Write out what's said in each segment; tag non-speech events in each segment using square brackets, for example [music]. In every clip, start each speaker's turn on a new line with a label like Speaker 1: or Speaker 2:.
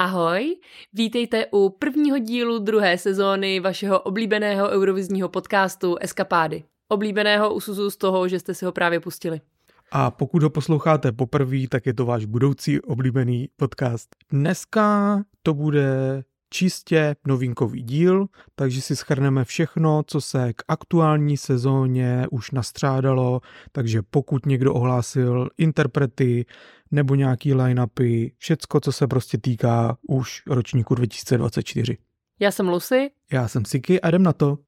Speaker 1: Ahoj, vítejte u prvního dílu druhé sezóny vašeho oblíbeného eurovizního podcastu Eskapády. Oblíbeného usuzu z toho, že jste si ho právě pustili.
Speaker 2: A pokud ho posloucháte poprvé, tak je to váš budoucí oblíbený podcast. Dneska to bude čistě novinkový díl, takže si schrneme všechno, co se k aktuální sezóně už nastřádalo, takže pokud někdo ohlásil interprety nebo nějaký line-upy, všecko, co se prostě týká už ročníku 2024.
Speaker 1: Já jsem Lucy.
Speaker 2: Já jsem Siki a jdem na to.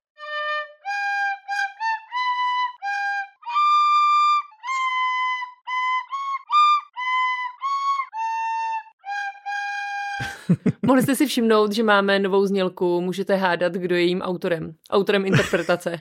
Speaker 2: [laughs]
Speaker 1: Mohli jste si všimnout, že máme novou znělku, můžete hádat, kdo je jím autorem. Autorem interpretace. [laughs]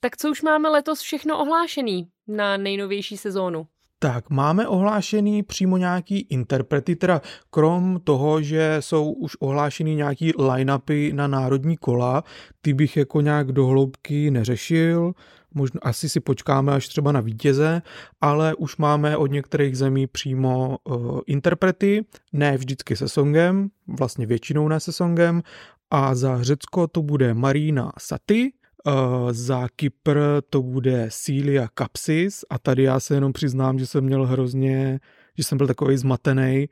Speaker 1: tak co už máme letos všechno ohlášený na nejnovější sezónu?
Speaker 2: Tak, máme ohlášený přímo nějaký interprety, teda krom toho, že jsou už ohlášený nějaký line-upy na národní kola, ty bych jako nějak dohloubky neřešil, možná asi si počkáme až třeba na vítěze, ale už máme od některých zemí přímo uh, interprety, ne vždycky se songem, vlastně většinou ne se songem, a za Řecko to bude Marina Saty, Uh, za Kypr to bude Celia Kapsis a tady já se jenom přiznám, že jsem měl hrozně, že jsem byl takový zmatený,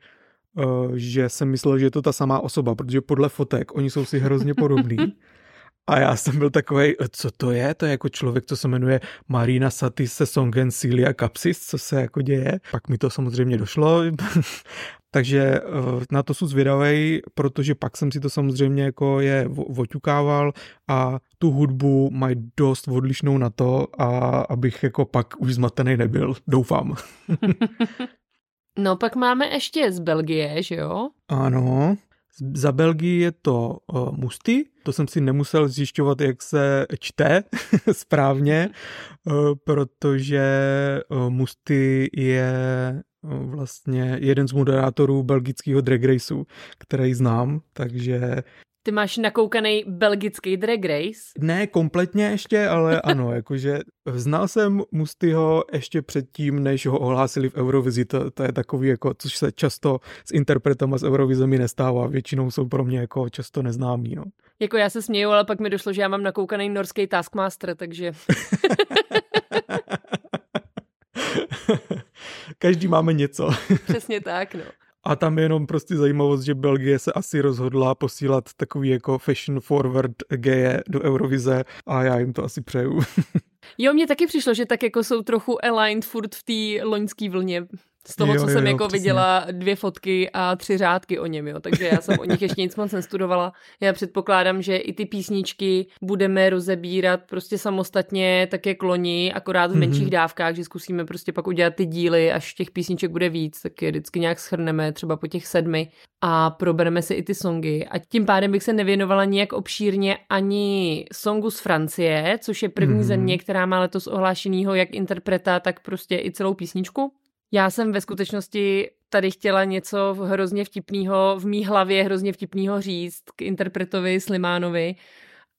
Speaker 2: uh, že jsem myslel, že je to ta samá osoba, protože podle fotek oni jsou si hrozně podobní. [laughs] A já jsem byl takový, co to je? To je jako člověk, co se jmenuje Marina Satis Songen Celia Kapsis, co se jako děje. Pak mi to samozřejmě došlo. [laughs] Takže eh, na to jsem zvědavý, protože pak jsem si to samozřejmě jako je oťukával a tu hudbu mají dost odlišnou na to, a abych jako pak už zmatený nebyl, doufám. [laughs]
Speaker 1: no pak máme ještě z Belgie, že jo?
Speaker 2: Ano. Za Belgii je to uh, Musty, to jsem si nemusel zjišťovat, jak se čte [laughs] správně, uh, protože uh, Musty je vlastně jeden z moderátorů belgického drag raceu, který znám, takže
Speaker 1: ty máš nakoukaný belgický drag race?
Speaker 2: Ne kompletně ještě, ale [laughs] ano, jakože znal jsem Mustyho ještě předtím, než ho ohlásili v Eurovizi, to, to je takový, jako, což se často s interpretama z Eurovize mi nestává, většinou jsou pro mě jako často neznámí, no.
Speaker 1: Jako já se směju, ale pak mi došlo, že já mám nakoukaný norský Taskmaster, takže... [laughs]
Speaker 2: Každý máme něco.
Speaker 1: Přesně tak, no. [laughs]
Speaker 2: A tam je jenom prostě zajímavost, že Belgie se asi rozhodla posílat takový jako fashion forward geje do Eurovize a já jim to asi přeju. [laughs]
Speaker 1: jo, mně taky přišlo, že tak jako jsou trochu aligned furt v té loňské vlně. Z toho, jo, co jo, jsem jo, jako přesně. viděla dvě fotky a tři řádky o něm, jo. Takže já jsem o nich ještě nic moc nestudovala. Já předpokládám, že i ty písničky budeme rozebírat prostě samostatně, tak jak loni, akorát v menších mm-hmm. dávkách, že zkusíme prostě pak udělat ty díly, až těch písniček bude víc, tak je vždycky nějak schrneme, třeba po těch sedmi a probereme si i ty songy. A tím pádem bych se nevěnovala nijak obšírně ani songu z Francie, což je první mm-hmm. země, která má letos ohlášenýho jak interpreta, tak prostě i celou písničku. Já jsem ve skutečnosti tady chtěla něco hrozně vtipného, v mý hlavě hrozně vtipného říct k interpretovi Slimánovi,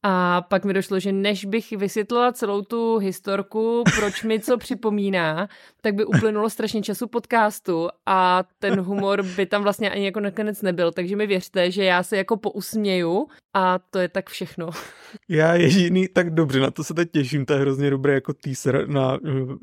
Speaker 1: a pak mi došlo, že než bych vysvětlila celou tu historku, proč mi co připomíná, tak by uplynulo strašně času podcastu a ten humor by tam vlastně ani jako nakonec nebyl. Takže mi věřte, že já se jako pousměju a to je tak všechno.
Speaker 2: Já jediný, tak dobře, na to se teď těším, to je hrozně dobré jako teaser na uh,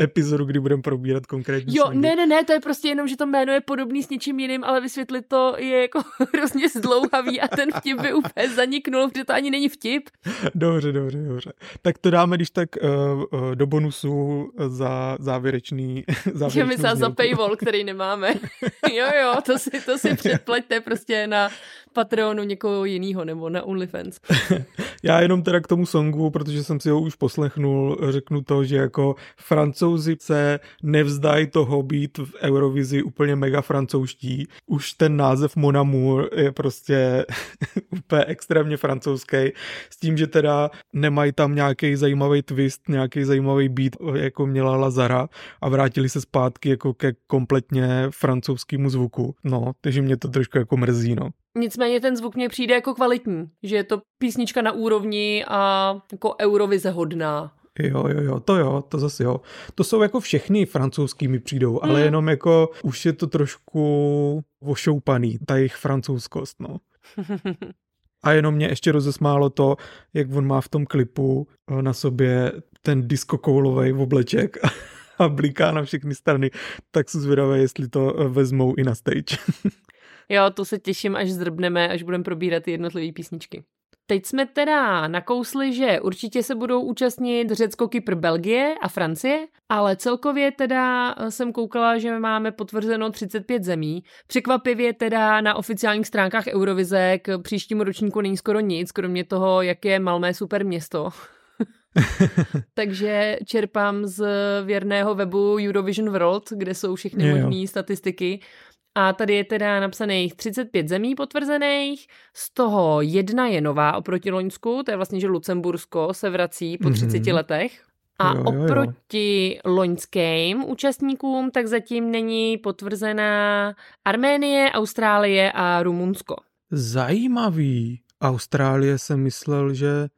Speaker 2: epizodu, kdy budeme probírat konkrétní
Speaker 1: Jo, songy. ne, ne, ne, to je prostě jenom, že to jméno je podobný s něčím jiným, ale vysvětlit to je jako [laughs] hrozně zdlouhavý a ten vtip by úplně zaniknul, protože to ani není vtip.
Speaker 2: Dobře, dobře, dobře. Tak to dáme, když tak uh, uh, do bonusu za závěrečný
Speaker 1: závěrečný [laughs] Že za paywall, který nemáme. [laughs] jo, jo, to si, to si předplaťte prostě na Patreonu někoho jiného nebo na OnlyFans. [laughs]
Speaker 2: Já jenom teda k tomu songu, protože jsem si ho už poslechnul, řeknu to, že jako francouzi se nevzdají toho být v Eurovizi úplně mega francouzští. Už ten název Mon Amour je prostě [laughs] úplně extrémně francouzský, s tím, že teda nemají tam nějaký zajímavý twist, nějaký zajímavý beat, jako měla Lazara a vrátili se zpátky jako ke kompletně francouzskému zvuku. No, takže mě to trošku jako mrzí, no.
Speaker 1: Nicméně ten zvuk mě přijde jako kvalitní, že je to písnička na úrovni a jako Eurovize hodná.
Speaker 2: Jo, jo, jo, to jo, to zase jo. To jsou jako všechny francouzský mi přijdou, ale hmm. jenom jako už je to trošku ošoupaný, ta jejich francouzskost, no. [laughs] A jenom mě ještě rozesmálo to, jak on má v tom klipu eh, na sobě ten diskokoulový obleček [laughs] a bliká na všechny strany, tak se zvědavé, jestli to eh, vezmou i na stage. [laughs]
Speaker 1: jo, to se těším, až zdrbneme, až budeme probírat jednotlivé písničky. Teď jsme teda nakousli, že určitě se budou účastnit Řecko, Kypr, Belgie a Francie, ale celkově teda eh, jsem koukala, že máme potvrzeno 35 zemí. Překvapivě teda na oficiálních stránkách Eurovize k příštímu ročníku není skoro nic, kromě toho, jak je Malmé super město. [laughs] Takže čerpám z věrného webu Eurovision World, kde jsou všechny možné statistiky. A tady je teda napsaných 35 zemí potvrzených, z toho jedna je nová oproti Loňsku, to je vlastně, že Lucembursko se vrací po 30 mm-hmm. letech. A jo, jo, jo. oproti loňským účastníkům tak zatím není potvrzená Arménie, Austrálie a Rumunsko.
Speaker 2: Zajímavý. Austrálie jsem myslel, že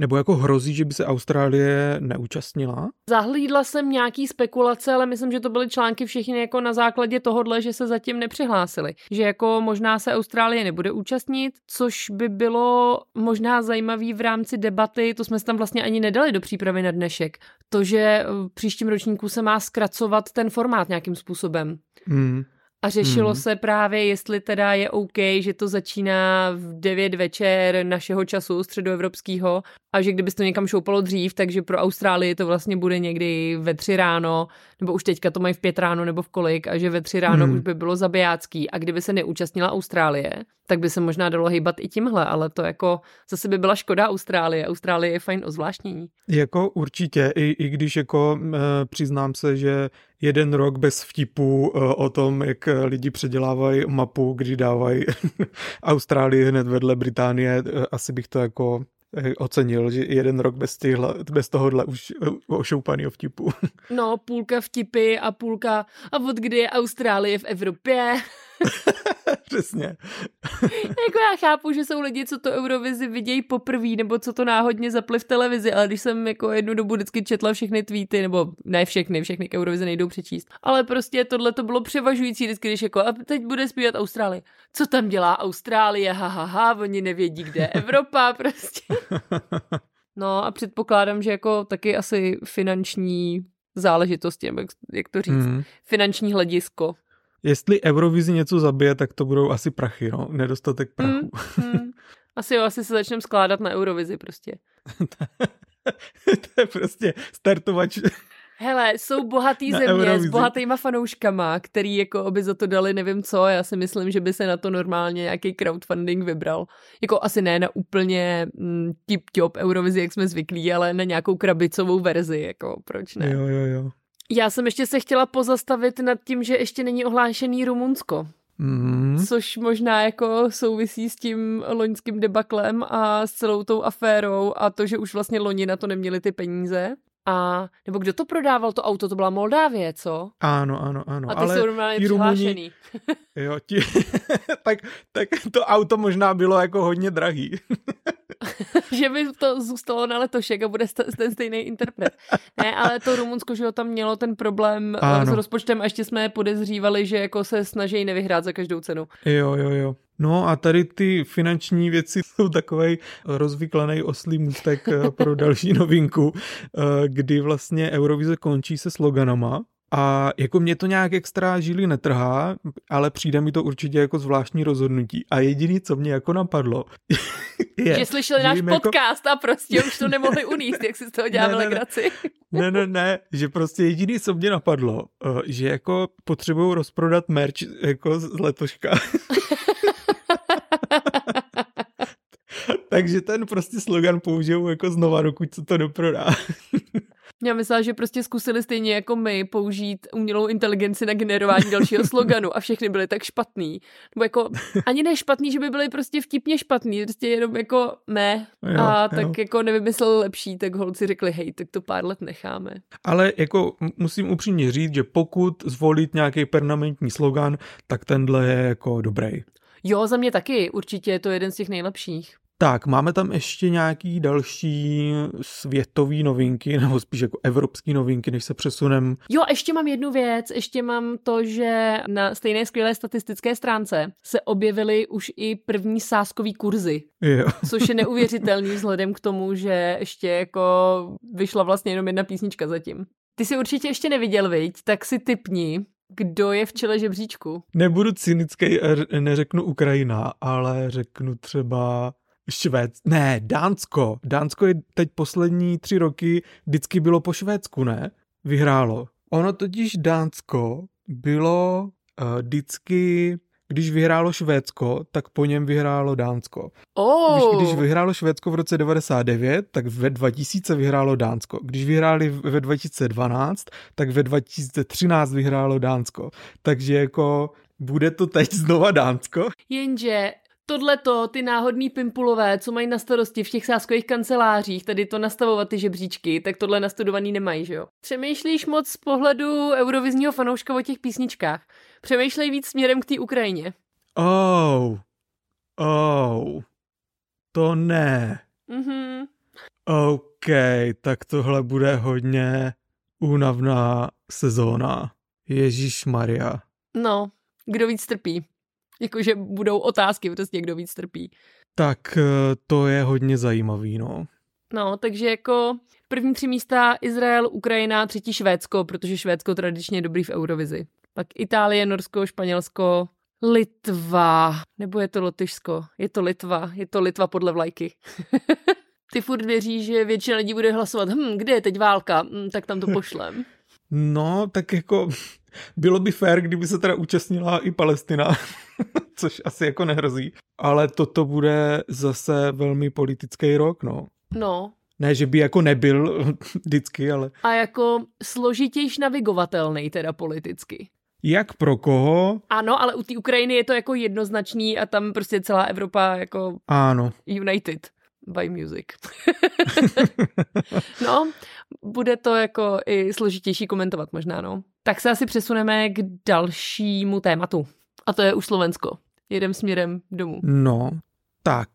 Speaker 2: nebo jako hrozí, že by se Austrálie neúčastnila?
Speaker 1: Zahlídla jsem nějaký spekulace, ale myslím, že to byly články všechny jako na základě tohohle, že se zatím nepřihlásili. Že jako možná se Austrálie nebude účastnit, což by bylo možná zajímavý v rámci debaty, to jsme se tam vlastně ani nedali do přípravy na dnešek. To, že v příštím ročníku se má zkracovat ten formát nějakým způsobem. Hmm. A řešilo hmm. se právě, jestli teda je OK, že to začíná v 9 večer našeho času středoevropského a že kdyby to někam šoupalo dřív, takže pro Austrálii to vlastně bude někdy ve 3 ráno, nebo už teďka to mají v 5 ráno nebo v kolik a že ve 3 ráno hmm. už by bylo zabijácký a kdyby se neúčastnila Austrálie, tak by se možná dalo hýbat i tímhle, ale to jako zase by byla škoda Austrálie. Austrálie je fajn ozvláštnění.
Speaker 2: Jako určitě, i, i když jako e, přiznám se, že jeden rok bez vtipu e, o tom, jak lidi předělávají mapu, kdy dávají [laughs] Austrálii hned vedle Británie, e, asi bych to jako ocenil, že jeden rok bez, tyhle, bez tohohle už eh, ošoupaný vtipu. [laughs]
Speaker 1: No, půlka vtipy a půlka a od kdy je Austrálie v Evropě. [laughs] [laughs]
Speaker 2: Přesně. [laughs]
Speaker 1: jako já chápu, že jsou lidi, co to Eurovizi vidějí poprvé, nebo co to náhodně zapli v televizi, ale když jsem jako jednu dobu vždycky četla všechny tweety, nebo ne všechny, všechny k Eurovizi nejdou přečíst, ale prostě tohle to bylo převažující vždycky, když jako a teď bude zpívat Austrálie. Co tam dělá Austrálie? Ha, ha, ha, oni nevědí, kde je Evropa [laughs] prostě. No a předpokládám, že jako taky asi finanční záležitosti, jak, jak to říct, mm. finanční hledisko.
Speaker 2: Jestli Eurovizi něco zabije, tak to budou asi prachy, no. Nedostatek prachu. Mm, mm.
Speaker 1: Asi jo, asi se začneme skládat na Eurovizi prostě. [laughs]
Speaker 2: to je prostě startovač [laughs]
Speaker 1: Hele, jsou bohatý země Eurovizi. s bohatýma fanouškama, který jako by za to dali nevím co. Já si myslím, že by se na to normálně nějaký crowdfunding vybral. Jako asi ne na úplně mm, tip-top Eurovizi, jak jsme zvyklí, ale na nějakou krabicovou verzi, jako proč ne?
Speaker 2: Jo, jo, jo.
Speaker 1: Já jsem ještě se chtěla pozastavit nad tím, že ještě není ohlášený Rumunsko. Mm. Což možná jako souvisí s tím loňským debaklem a s celou tou aférou a to, že už vlastně loni na to neměli ty peníze. A, nebo kdo to prodával, to auto, to byla Moldávie, co?
Speaker 2: Ano, ano, ano.
Speaker 1: A ty ale jsou normálně přihlášený. [laughs]
Speaker 2: jo, ti, [laughs] tak, tak to auto možná bylo jako hodně drahý. [laughs]
Speaker 1: že by to zůstalo na letošek a bude ten stejný interpret. Ne, ale to Rumunsko, že ho tam mělo ten problém eh, ano. s rozpočtem a ještě jsme podezřívali, že jako se snaží nevyhrát za každou cenu.
Speaker 2: Jo, jo, jo. No a tady ty finanční věci [laughs] jsou takový rozvyklaný oslý můstek eh, pro další [laughs] novinku, eh, kdy vlastně Eurovize končí se sloganama, a jako mě to nějak extra žíly netrhá, ale přijde mi to určitě jako zvláštní rozhodnutí. A jediný, co mě jako napadlo, [laughs]
Speaker 1: je... Že slyšeli že náš jako- podcast jako... a prostě už to nemohli uníst, jak si z toho děláme ne, legraci.
Speaker 2: Ne, ne, ne, že prostě jediný, co mě napadlo, eh, že jako potřebují rozprodat merch jako z letoška. Takže ten prostě slogan použijou jako znova, dokud se to doprodá.
Speaker 1: Já myslela, že prostě zkusili stejně jako my použít umělou inteligenci na generování dalšího sloganu a všechny byly tak špatný. Nebo jako ani ne špatný, že by byly prostě vtipně špatný, prostě jenom jako ne. Jo, a tak jo. jako nevymysleli lepší, tak holci řekli, hej, tak to pár let necháme.
Speaker 2: Ale jako musím upřímně říct, že pokud zvolit nějaký permanentní slogan, tak tenhle je jako dobrý.
Speaker 1: Jo, za mě taky, určitě je to jeden z těch nejlepších.
Speaker 2: Tak, máme tam ještě nějaký další světové novinky, [laughs] nebo spíš jako evropské novinky, než se přesunem.
Speaker 1: Jo, ještě mám jednu věc, ještě mám to, že na stejné skvělé statistické stránce se objevily už i první sáskový kurzy.
Speaker 2: Jo.
Speaker 1: Což je [laughs] neuvěřitelný vzhledem k tomu, že ještě jako vyšla vlastně jenom jedna písnička zatím. Ty si určitě ještě neviděl, viď? Tak si typni, kdo je v čele žebříčku.
Speaker 2: Nebudu cynický a neřeknu Ukrajina, ale řeknu třeba Švéd, ne, Dánsko. Dánsko je teď poslední tři roky vždycky bylo po Švédsku, ne? Vyhrálo. Ono totiž Dánsko bylo uh, vždycky když vyhrálo Švédsko, tak po něm vyhrálo Dánsko.
Speaker 1: Oh.
Speaker 2: Když, když vyhrálo Švédsko v roce 99, tak ve 2000 vyhrálo Dánsko. Když vyhráli ve 2012, tak ve 2013 vyhrálo Dánsko. Takže jako bude to teď znova Dánsko.
Speaker 1: Jenže tohleto, ty náhodný pimpulové, co mají na starosti v těch sáskových kancelářích, tady to nastavovat ty žebříčky, tak tohle nastudovaný nemají, že jo? Přemýšlíš moc z pohledu eurovizního fanouška o těch písničkách. Přemýšlej víc směrem k té Ukrajině.
Speaker 2: Oh, oh, to ne.
Speaker 1: Mhm.
Speaker 2: OK, tak tohle bude hodně únavná sezóna. Ježíš Maria.
Speaker 1: No, kdo víc trpí. Jakože budou otázky, prostě kdo víc trpí.
Speaker 2: Tak eh, to je hodně zajímavý, no.
Speaker 1: No, takže jako první tři místa Izrael, Ukrajina, třetí Švédsko, protože Švédsko tradičně je dobrý v Eurovizi. Pak Itálie, Norsko, Španělsko, Litva, nebo je to Lotyšsko? Je to Litva, je to Litva podle vlajky. [laughs] Ty furt věří, že většina lidí bude hlasovat, hm, kde je teď válka, hm, tak tam to pošlem. [laughs]
Speaker 2: No, tak jako bylo by fér, kdyby se teda účastnila i Palestina, [laughs] což asi jako nehrozí. Ale toto bude zase velmi politický rok, no.
Speaker 1: No.
Speaker 2: Ne, že by jako nebyl vždycky, ale...
Speaker 1: A jako složitějš navigovatelný teda politicky.
Speaker 2: Jak pro koho?
Speaker 1: Ano, ale u té Ukrajiny je to jako jednoznačný a tam prostě celá Evropa jako
Speaker 2: Ano.
Speaker 1: united by music. [laughs] no, bude to jako i složitější komentovat možná, no. Tak se asi přesuneme k dalšímu tématu. A to je už Slovensko. Jedem směrem domů.
Speaker 2: No, tak.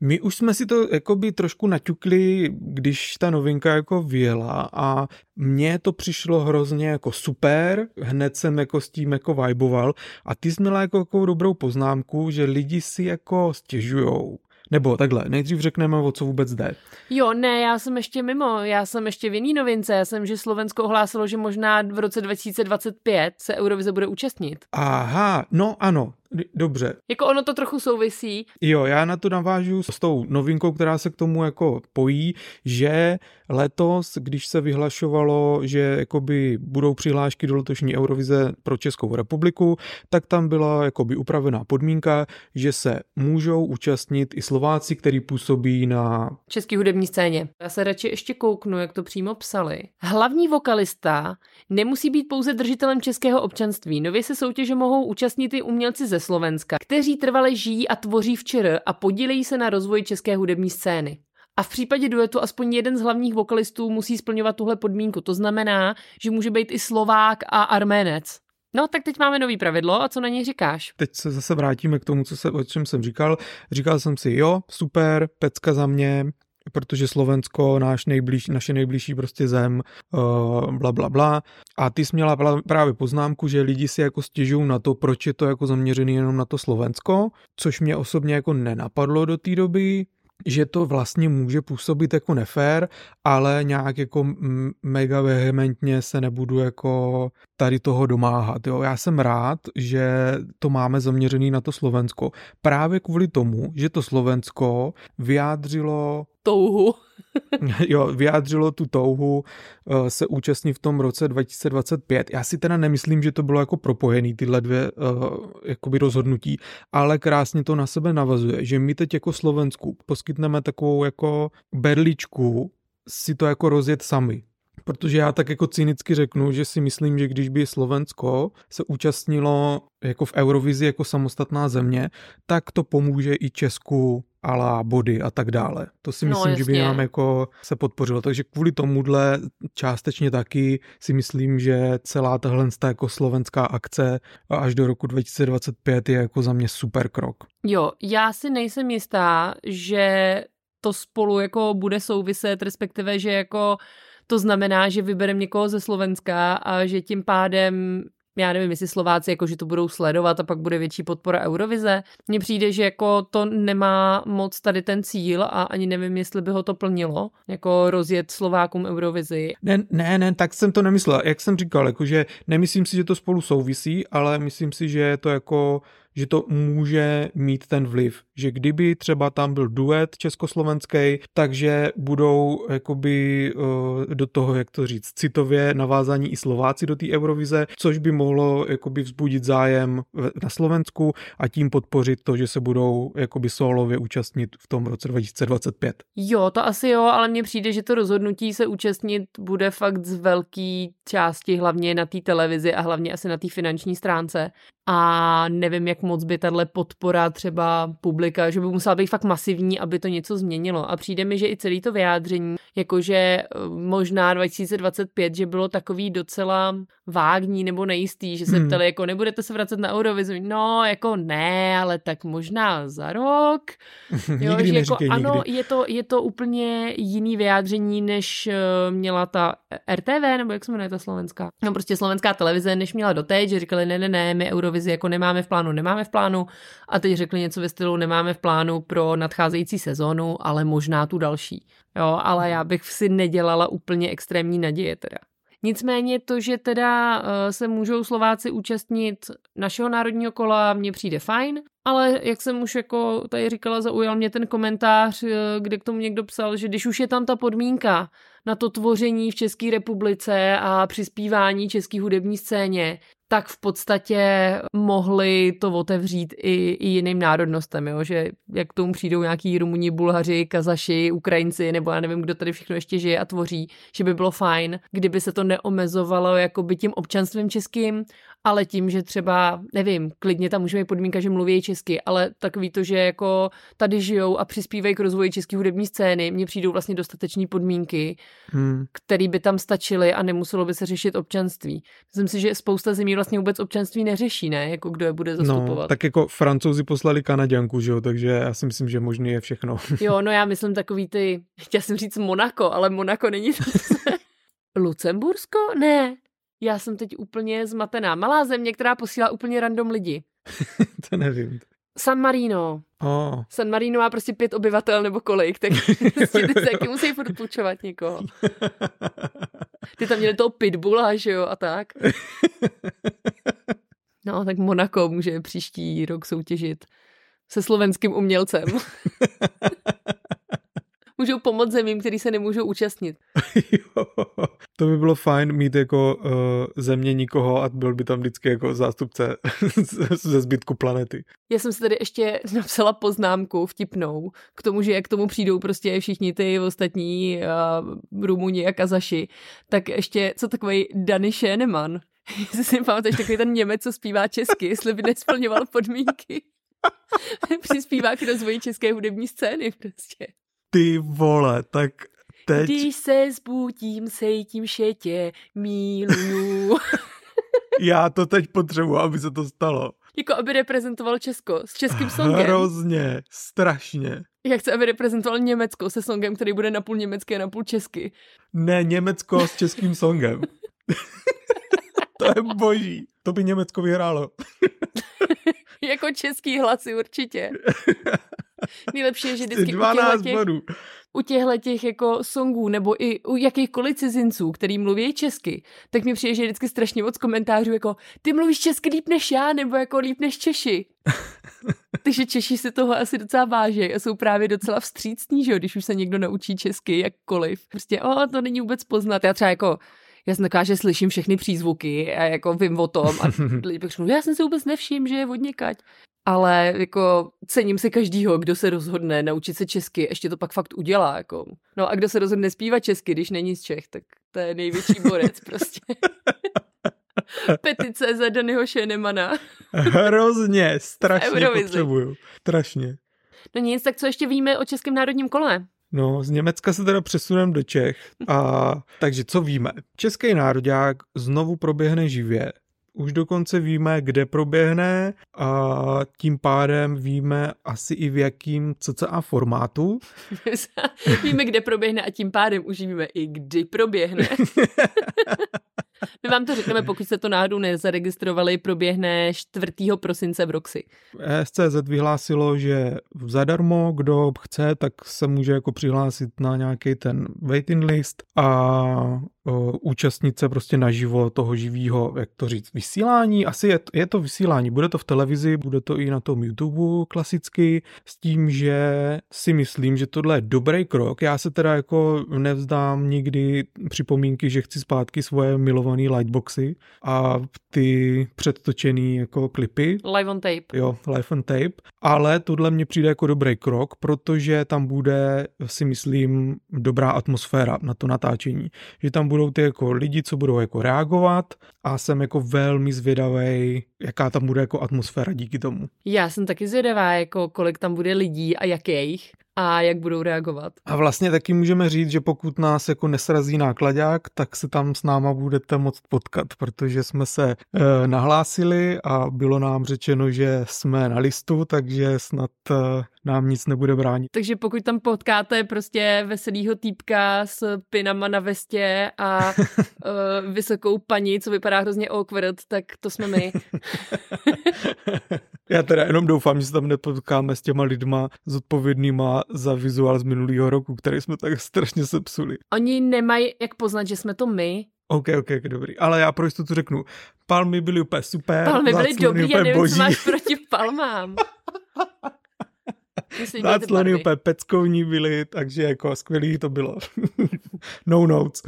Speaker 2: My už jsme si to jakoby trošku naťukli, když ta novinka jako vyjela a mně to přišlo hrozně jako super, hned jsem jako s tím jako viboval a ty jsi měla jako, jako dobrou poznámku, že lidi si jako stěžujou. Nebo takhle, nejdřív řekneme, o co vůbec jde.
Speaker 1: Jo, ne, já jsem ještě mimo, já jsem ještě v jiný novince, já jsem, že Slovensko ohlásilo, že možná v roce 2025 se Eurovize bude účastnit.
Speaker 2: Aha, no ano, dobře.
Speaker 1: Jako ono to trochu souvisí.
Speaker 2: Jo, já na to navážu s tou novinkou, která se k tomu jako pojí, že letos, když se vyhlašovalo, že jakoby budou přihlášky do letošní Eurovize pro Českou republiku, tak tam byla jakoby upravená podmínka, že se můžou účastnit i Slováci, který působí na
Speaker 1: české hudební scéně. Já se radši ještě kouknu, jak to přímo psali. Hlavní vokalista nemusí být pouze držitelem českého občanství. Nově se soutěže mohou účastnit i umělci ze Slovenska, kteří trvale žijí a tvoří v ČR a podílejí se na rozvoji české hudební scény. A v případě duetu aspoň jeden z hlavních vokalistů musí splňovat tuhle podmínku. To znamená, že může být i Slovák a Arménec. No, tak teď máme nový pravidlo a co na něj říkáš?
Speaker 2: Teď se zase vrátíme k tomu, co se, o čem jsem říkal. Říkal jsem si, jo, super, pecka za mě, protože Slovensko, náš nejbliž, naše nejbližší prostě zem, uh, bla, bla, bla. A ty jsi měla právě poznámku, že lidi si jako stěžují na to, proč je to jako zaměřený jenom na to Slovensko, což mě osobně jako nenapadlo do té doby, že to vlastně může působit jako nefér, ale nějak jako mega vehementně se nebudu jako tady toho domáhat. Jo. Já jsem rád, že to máme zaměřený na to Slovensko. Právě kvůli tomu, že to Slovensko vyjádřilo
Speaker 1: touhu. [laughs]
Speaker 2: jo, vyjádřilo tu touhu uh, se účastnit v tom roce 2025. Já si teda nemyslím, že to bylo jako propojený tyhle dvě uh, jakoby rozhodnutí, ale krásně to na sebe navazuje, že my teď jako Slovensku poskytneme takovou jako berličku si to jako rozjet sami. Protože já tak jako cynicky řeknu, že si myslím, že když by Slovensko se účastnilo jako v Eurovizi jako samostatná země, tak to pomůže i Česku ala body a tak dále. To si
Speaker 1: No,
Speaker 2: myslím, že by nám jako se podpořilo. Takže kvůli tomuhle částečně taky si myslím, že celá tahle jako slovenská akce až do roku 2025 je jako za mě super krok.
Speaker 1: Jo, já si nejsem jistá, že to spolu jako bude souviset, respektive, že jako to znamená, že vybereme někoho ze Slovenska a že tím pádem já nevím, jestli Slováci jako, že to budou sledovat a pak bude větší podpora Eurovize. Mně přijde, že jako to nemá moc tady ten cíl a ani nevím, jestli by ho to plnilo, jako rozjet Slovákům Eurovizi.
Speaker 2: Ne, ne, ne, tak jsem to nemyslel. Jak jsem říkal, jakože nemyslím si, že to spolu souvisí, ale myslím si, že je to jako že to může mít ten vliv, že kdyby třeba tam byl duet československý, takže budou jakoby eh, do toho, jak to říct, citově navázaní i Slováci do té Eurovize, což by mohlo jakoby vzbudit zájem na Slovensku a tím podpořit to, že se budou jakoby solově účastnit v tom roce 2025.
Speaker 1: Jo, to asi jo, ale mně přijde, že to rozhodnutí se účastnit bude fakt z velké části, hlavně na té televizi a hlavně asi na té finanční stránce. A nevím, jak moc by tahle podpora třeba publika, že by musela být fakt masivní, aby to něco změnilo. A přijde mi, že i celý to vyjádření, jakože eh, možná 2025, že bylo takový docela vágní nebo nejistý, že se
Speaker 2: Hmm.
Speaker 1: ptali, jako nebudete se vracet na Eurovizi. No, jako ne, ale tak možná za rok. [laughs] Jo,
Speaker 2: nikdy
Speaker 1: že jako,
Speaker 2: neříkej
Speaker 1: ano,
Speaker 2: nikdy.
Speaker 1: je to, je to úplně jiný vyjádření, než uh, měla ta RTV, nebo jak se jmenuje ta slovenská? No prostě slovenská televize, než měla doteď, že říkali, ne, ne, ne, my Eurovizi jako nemáme v plánu, nemáme v plánu a teď řekli něco ve stylu, nemáme v plánu pro nadcházející sezónu, ale možná tu další. Jo, ale já bych si nedělala úplně extrémní naděje teda. Nicméně to, že teda eh, se můžou Slováci účastnit našeho národního kola, mně přijde fajn, ale jak jsem už jako tady říkala, zaujal mě ten komentář, eh, kde k tomu někdo psal, že když už je tam ta podmínka na to tvoření v České republice a přispívání české hudební scéně, tak v podstatě mohli to otevřít i, i jiným národnostem, jo? že jak k tomu přijdou nějaký Rumuni, Bulhaři, Kazaši, Ukrajinci, nebo já nevím, kdo tady všechno ještě žije a tvoří, že by bylo fajn, kdyby se to neomezovalo jakoby tím občanstvím českým, ale tím, že třeba, nevím, klidně tam může být podmínka, že mluví česky, ale takový to, že jako tady žijou a přispívají k rozvoji české hudební scény, mně přijdou vlastně dostatečné podmínky,
Speaker 2: Hmm.
Speaker 1: které by tam stačily a nemuselo by se řešit občanství. Myslím si, že spousta zemí vlastně vůbec občanství neřeší, ne? Jako kdo je bude zastupovat.
Speaker 2: No, tak jako francouzi poslali Kanaďanku, že jo, takže já si myslím, že možný je všechno. [laughs]
Speaker 1: Jo, no já myslím takový ty, [laughs] chtěla jsem říct Monako, ale Monako není to. [laughs] Lucembursko? Ne. Já jsem teď úplně zmatená. Malá země, která posílá úplně random lidi. [laughs]
Speaker 2: to nevím.
Speaker 1: San Marino.
Speaker 2: Oh.
Speaker 1: San Marino má prostě pět obyvatel nebo kolik, tak [laughs] prostě ty se taky musí furt půjčovat někoho. Ty tam měli toho pitbulla, že jo, a tak. No, tak Monako může příští rok soutěžit se slovenským umělcem. [laughs] Můžou pomoct zemím, který se nemůžou účastnit. [laughs]
Speaker 2: Jo, to by bylo fajn mít jako uh, země nikoho a byl by tam vždycky jako zástupce [laughs] ze zbytku planety.
Speaker 1: Já jsem si tady ještě napsala poznámku vtipnou k tomu, že jak k tomu přijdou prostě všichni ty ostatní uh, Rumuni a Kazaši, tak ještě co takový Dany Šéneman. [laughs] Jestli si pamatuješ, takový ten Němec, co zpívá česky, jestli by nesplňoval podmínky. Přispívá k rozvoji české hudební scény prostě.
Speaker 2: Ty vole, tak teď...
Speaker 1: Když se zbudím, sejtím, že tě miluju. [laughs]
Speaker 2: Já to teď potřebuji, aby se to stalo.
Speaker 1: jako aby reprezentoval Česko s českým songem.
Speaker 2: Hrozně, strašně.
Speaker 1: Jak chce, aby reprezentoval Německo se songem, který bude napůl německý a napůl česky.
Speaker 2: Ne, Německo s českým songem. [laughs] to je boží. To by Německo vyhrálo. [laughs]
Speaker 1: jako český hlasy určitě. [laughs] Nejlepší je, že vždycky u těchto
Speaker 2: 12
Speaker 1: těch,
Speaker 2: bodů.
Speaker 1: u těchto těch jako songů nebo i u jakýchkoliv cizinců, který mluví česky, tak mi přijde, že je vždycky strašně moc komentářů jako ty mluvíš česky líp než já, nebo jako líp než Češi. [laughs] Takže Češi si toho asi docela váží a jsou právě docela vstřícní, že jo, když už se někdo naučí česky, jakkoliv. Prostě, o, to není vůbec poznat. Já třeba jako já jsem taková, že slyším všechny přízvuky a jako vím o tom a [laughs] lidi pak řeknou, já jsem si vůbec nevšiml, že je odněkať. Ale jako cením si každýho, kdo se rozhodne naučit se česky, ještě to pak fakt udělá. Jako. No a kdo se rozhodne zpívat česky, když není z Čech, tak to je největší borec [laughs] prostě. Petice za Danyho Šenemana.
Speaker 2: Hrozně, [laughs] strašně potřebuju. Strašně.
Speaker 1: No nic, tak co ještě víme o Českém národním kole?
Speaker 2: No, z Německa se teda přesuneme do Čech. A, takže co víme? Český národák znovu proběhne živě už dokonce víme, kde proběhne a tím pádem víme asi i v jakým cca formátu. [laughs]
Speaker 1: víme, kde proběhne a tím pádem už víme i kdy proběhne. [laughs] My vám to řekneme, pokud jste to náhodou nezaregistrovali, proběhne 4. prosince v Roxy.
Speaker 2: SCZ vyhlásilo, že zadarmo, kdo chce, tak se může jako přihlásit na nějaký ten waiting list a účastnit se prostě naživo toho živého, jak to říct, vysílání. Asi je, je to vysílání, bude to v televizi, bude to i na tom YouTube klasicky, s tím, že si myslím, že tohle je dobrý krok. Já se teda jako nevzdám nikdy připomínky, že chci zpátky svoje milované lightboxy a ty předtočený jako klipy.
Speaker 1: Live on tape.
Speaker 2: Jo, live on tape. Ale tohle mně přijde jako dobrý krok, protože tam bude, si myslím, dobrá atmosféra na to natáčení. Že tam budou ty jako lidi, co budou jako reagovat a jsem jako velmi zvědavý, jaká tam bude jako atmosféra díky tomu.
Speaker 1: Já jsem taky zvědavá, jako kolik tam bude lidí a jakých a jak budou reagovat.
Speaker 2: A vlastně taky můžeme říct, že pokud nás jako nesrazí nákladák, tak se tam s náma budete moct potkat, protože jsme se e, nahlásili a bylo nám řečeno, že jsme na listu, takže snad e, nám nic nebude bránit.
Speaker 1: Takže pokud tam potkáte prostě veselýho týpka s pinama na vestě a uh, [laughs] vysokou paní, co vypadá hrozně awkward, tak to jsme my. [laughs]
Speaker 2: Já teda jenom doufám, že se tam nepotkáme s těma lidma zodpovědnýma za vizuál z minulého roku, který jsme tak strašně sepsuli.
Speaker 1: Oni nemají jak poznat, že jsme to my,
Speaker 2: OK, OK, dobrý. Ale já pro jistotu řeknu, palmy byly úplně super.
Speaker 1: Palmy byly dobrý, já nevím, boží. co máš proti palmám. [laughs] [laughs]
Speaker 2: Záclony úplně peckovní byly, takže jako skvělý to bylo. [laughs] no notes.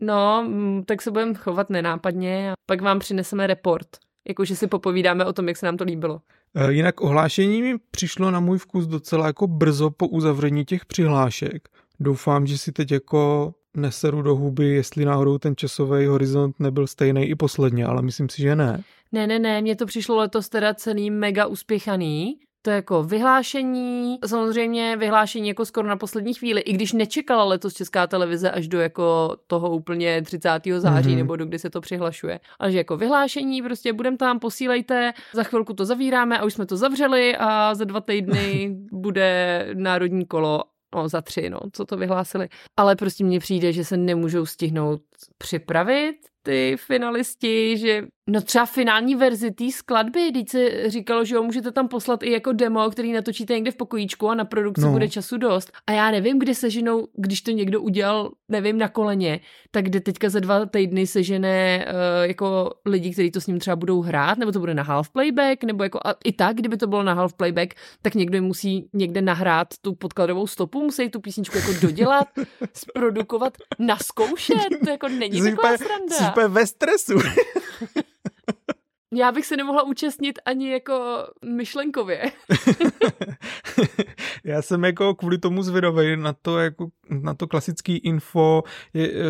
Speaker 1: No, mm, tak se budeme chovat nenápadně a pak vám přineseme report. Jakože si popovídáme o tom, jak se nám to líbilo.
Speaker 2: E, jinak ohlášení mi přišlo na můj vkus docela jako brzo po uzavření těch přihlášek. Doufám, že si teď jako neseru do huby, jestli náhodou ten časový horizont nebyl stejný i posledně, ale myslím si, že ne.
Speaker 1: Ne, ne, ne, mně to přišlo letos teda celý mega uspěchaný. To je jako vyhlášení, samozřejmě vyhlášení jako skoro na poslední chvíli, i když nečekala letos Česká televize až do jako toho úplně 30. září mm-hmm. nebo do kdy se to přihlašuje. Ale že jako vyhlášení, prostě budem tam, posílejte, za chvilku to zavíráme a už jsme to zavřeli a za dva týdny [laughs] bude národní kolo no za tři, no, co to vyhlásili. Ale prostě mně přijde, že se nemůžou stihnout připravit ty finalisti, že No třeba finální verzi té skladby, když se říkalo, že ho můžete tam poslat i jako demo, který natočíte někde v pokojíčku a na produkci no. bude času dost. A já nevím, kde seženou, když to někdo udělal, nevím, na koleně, tak kde teďka za dva týdny sežené uh, jako lidi, kteří to s ním třeba budou hrát, nebo to bude na half playback, nebo jako a i tak, kdyby to bylo na half playback, tak někdo musí někde nahrát tu podkladovou stopu, musí tu písničku jako dodělat, [laughs] zprodukovat, naskoušet, to jako není jsi taková úplně, sranda.
Speaker 2: Jsi ve stresu. [laughs]
Speaker 1: Já bych se nemohla účastnit ani jako myšlenkově. [laughs]
Speaker 2: Já jsem jako kvůli tomu zvědavý na to, jako, na to klasický info,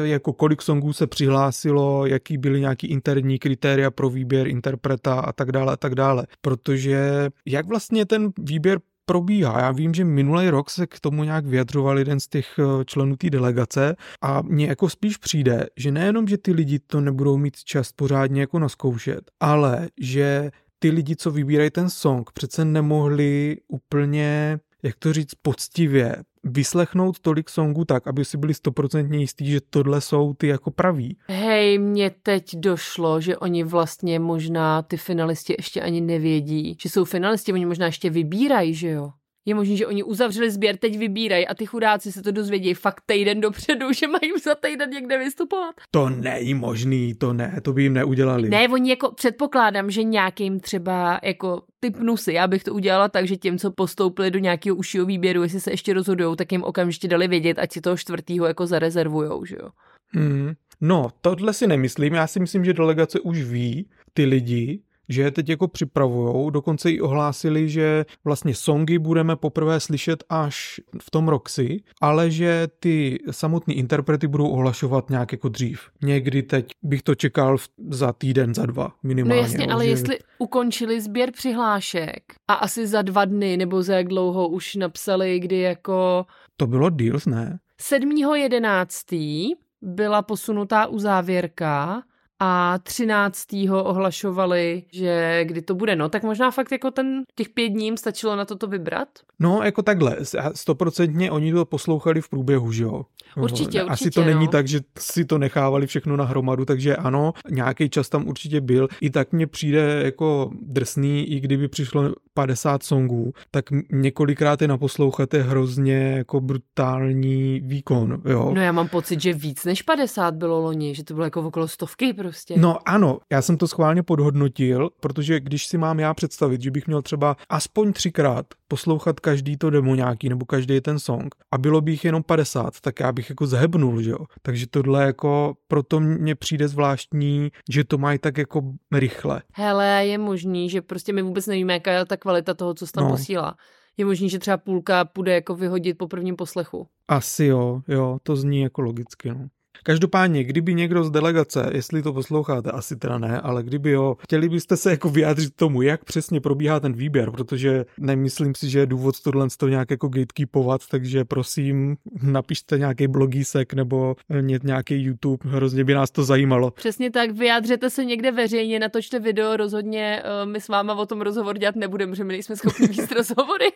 Speaker 2: jako kolik songů se přihlásilo, jaký byly nějaký interní kritéria pro výběr interpreta a tak dále a tak dále. Protože jak vlastně ten výběr probíhá. Já vím, že minulý rok se k tomu nějak vyjadřoval jeden z těch eh, členů té delegace a mně jako spíš přijde, že nejenom, že ty lidi to nebudou mít čas pořádně jako naskoušet, ale že ty lidi, co vybírají ten song, přece nemohli úplně jak to říct, poctivě vyslechnout tolik songů tak, aby si byli stoprocentně jistí, že tohle jsou ty jako praví.
Speaker 1: Hej, mně teď došlo, že oni vlastně možná ty finalisti ještě ani nevědí, že jsou finalisti, oni možná ještě vybírají, že jo? Je možné, že oni uzavřeli sběr, teď vybírají a ty chudáci se to dozvědí fakt týden dopředu, že mají [laughs] za týden někde vystupovat.
Speaker 2: To není možný, to ne, to by jim neudělali.
Speaker 1: Ne, oni jako předpokládám, že nějakým třeba jako typnu si, já bych to udělala tak, že těm, co postoupili do nějakého užšího výběru, jestli se ještě rozhodují, tak jim okamžitě dali vědět, ať si toho čtvrtýho jako zarezervujou, že jo.
Speaker 2: Hmm. No, tohle si nemyslím, já si myslím, že delegace už ví, ty lidi, že je teď jako připravujou, dokonce i ohlásili, že vlastně songy budeme poprvé slyšet až v tom Roxy, ale že ty samotné interprety budou ohlašovat nějak jako dřív. Někdy teď bych to čekal za týden, za dva minimálně.
Speaker 1: No jasně, ale že... jestli ukončili sběr přihlášek a asi za dva dny nebo za jak dlouho už napsali, kdy jako...
Speaker 2: To bylo deals, ne?
Speaker 1: 7.11. byla posunutá uzávěrka a 13. ohlašovali, že kdy to bude. No tak možná fakt jako ten těch pět dní stačilo na toto vybrat?
Speaker 2: No jako takhle, stoprocentně oni to poslouchali v průběhu, že jo?
Speaker 1: Určitě, určitě.
Speaker 2: Asi to není
Speaker 1: no.
Speaker 2: tak, že si to nechávali všechno na hromadu, takže ano, nějaký čas tam určitě byl. I tak mně přijde jako drsný, i kdyby přišlo 50 songů, tak několikrát je naposlouchat je hrozně jako brutální výkon, jo.
Speaker 1: No já mám pocit, že víc než 50 bylo loni, že to bylo jako okolo stovky prostě.
Speaker 2: No ano, já jsem to schválně podhodnotil, protože když si mám já představit, že bych měl třeba aspoň třikrát poslouchat každý to demo nějaký, nebo každý ten song a bylo by jich jenom 50, tak já bych jako zhebnul, že jo. Takže tohle jako, proto mně přijde zvláštní, že to mají tak jako rychle.
Speaker 1: Hele, je možný, že prostě my vůbec nevíme, jaká je ta kvalita toho, co se tam no. posílá. Je možný, že třeba půlka půjde jako vyhodit po prvním poslechu.
Speaker 2: Asi jo, jo, to zní jako logicky, no. Každopádně, kdyby někdo z delegace, jestli to posloucháte, asi teda ne, ale kdyby jo, chtěli byste se jako vyjádřit tomu, jak přesně probíhá ten výběr, protože nemyslím si, že je důvod tohle to nějak jako gatekeepovat, takže prosím, napište nějaký blogísek nebo nějaký YouTube, hrozně by nás to zajímalo.
Speaker 1: Přesně tak, vyjádřete se někde veřejně, natočte video, rozhodně eh, my s váma o tom rozhovor dělat nebudeme, protože my nejsme schopni [laughs] víc rozhovory.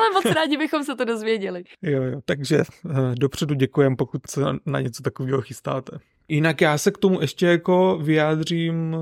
Speaker 1: Ale moc rádi bychom se to dozvěděli.
Speaker 2: Jo, jo, takže eh, dopředu děkujem, pokud se na něco takového chystáte. Jinak já se k tomu ještě jako vyjádřím,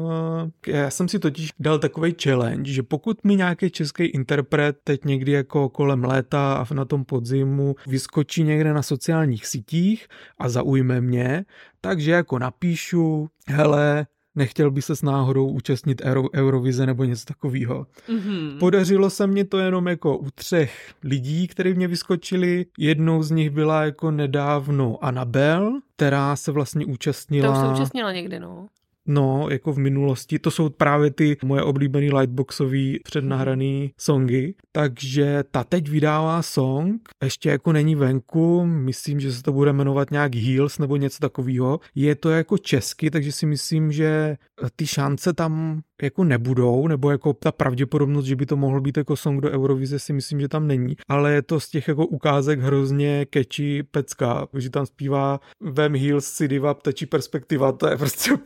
Speaker 2: eh, já jsem si totiž dal takový challenge, že pokud mi nějaký český interpret teď někdy jako kolem léta a na tom podzimu vyskočí někde na sociálních sítích a zaujme mě, takže jako napíšu, hele, nechtěl by se s náhodou účastnit Euro, Eurovize nebo něco takového. Mm-hmm. Podařilo se mi to jenom jako u třech lidí, kteří mě vyskočili. Jednou z nich byla jako nedávno Anabel, která se vlastně účastnila...
Speaker 1: To už se účastnila někdy, no.
Speaker 2: No, jako v minulosti. To jsou právě ty moje oblíbený lightboxový přednahraný songy. Takže ta teď vydává song, ještě jako není venku, myslím, že se to bude jmenovat nějak Heels nebo něco takového. Je to jako česky, takže si myslím, že ty šance tam jako nebudou, nebo jako ta pravděpodobnost, že by to mohl být jako song do Eurovize si myslím, že tam není, ale je to z těch jako ukázek hrozně catchy pecka, že tam zpívá Vem Heels si diva ptačí perspektiva, to je prostě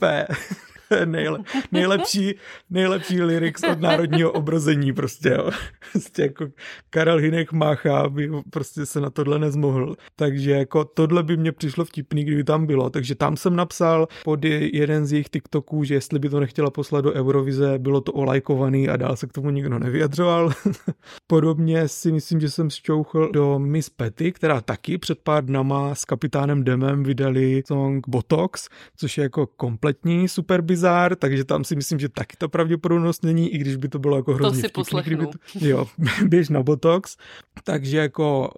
Speaker 2: úplně [laughs] nejle, nejlepší, nejlepší lyrics od národního obrození prostě, jo. [laughs] Prostě jako Karel Hinek Mácha by prostě se na tohle nezmohl. Takže jako tohle by mě přišlo vtipný, kdyby tam bylo. Takže tam jsem napsal pod jeden z jejich TikToků, že jestli by to nechtěla poslat do Eurovize, bylo to olajkovaný a dál se k tomu nikdo nevyjadřoval. [laughs] Podobně si myslím, že jsem zčouchl do Miss Petty, která taky před pár dnama s kapitánem Demem vydali song Botox, což je jako kompletní super bizar bizár, takže tam si myslím, že taky ta pravděpodobnost není, i když by to bylo jako hrozně
Speaker 1: to si vtipný,
Speaker 2: kdyby to, jo, [laughs] běž na Botox, takže jako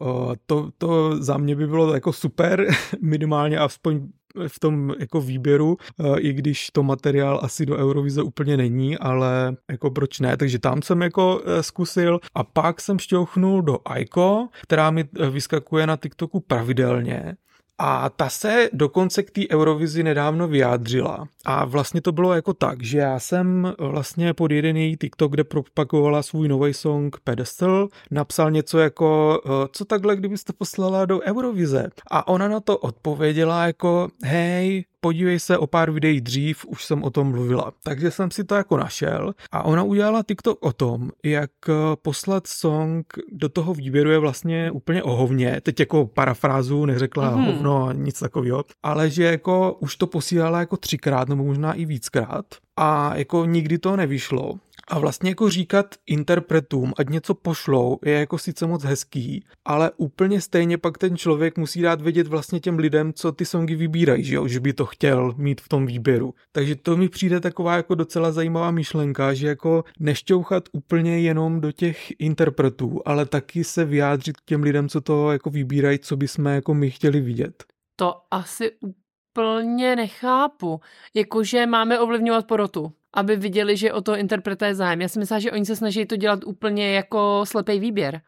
Speaker 2: to, to za mě by bylo jako super, [laughs] minimálně aspoň v tom jako výběru, i když to materiál asi do Eurovize úplně není, ale jako proč ne, takže tam jsem jako e, zkusil. A pak jsem šťouchnul do Aiko, která mi vyskakuje na TikToku pravidelně a ta se dokonce k té Eurovizi nedávno vyjádřila. A vlastně to bylo jako tak, že já jsem vlastně pod jeden její TikTok, kde propagovala svůj nový song Pedestal, napsal něco jako, eh, co takhle, kdybyste poslala do Eurovize. A ona na to odpověděla jako, hej, podívej se o pár videí dřív, už jsem o tom mluvila. Takže jsem si to jako našel a ona udělala TikTok o tom, jak eh, poslat song do toho výběru je vlastně úplně ohovně. Teď jako parafrázu neřekla mm-hmm. hovno nic takového, ale že jako už to posílala jako třikrát nebo možná i víckrát a jako nikdy to nevyšlo. A vlastně jako říkat interpretům, ať něco pošlou, je jako sice moc hezký, ale úplně stejně pak ten člověk musí dát vědět vlastně těm lidem, co ty songy vybírají, že, jo? že by to chtěl mít v tom výběru. Takže to mi přijde taková jako docela zajímavá myšlenka, že jako nešťouchat úplně jenom do těch interpretů, ale taky se vyjádřit k těm lidem, co to jako vybírají, co by jsme jako my chtěli vidět.
Speaker 1: To asi úplně nechápu. Jakože máme ovlivňovat porotu aby viděli, že o to interpreta je zájem. Já si myslím, že oni se snaží to dělat úplně jako slepý výběr.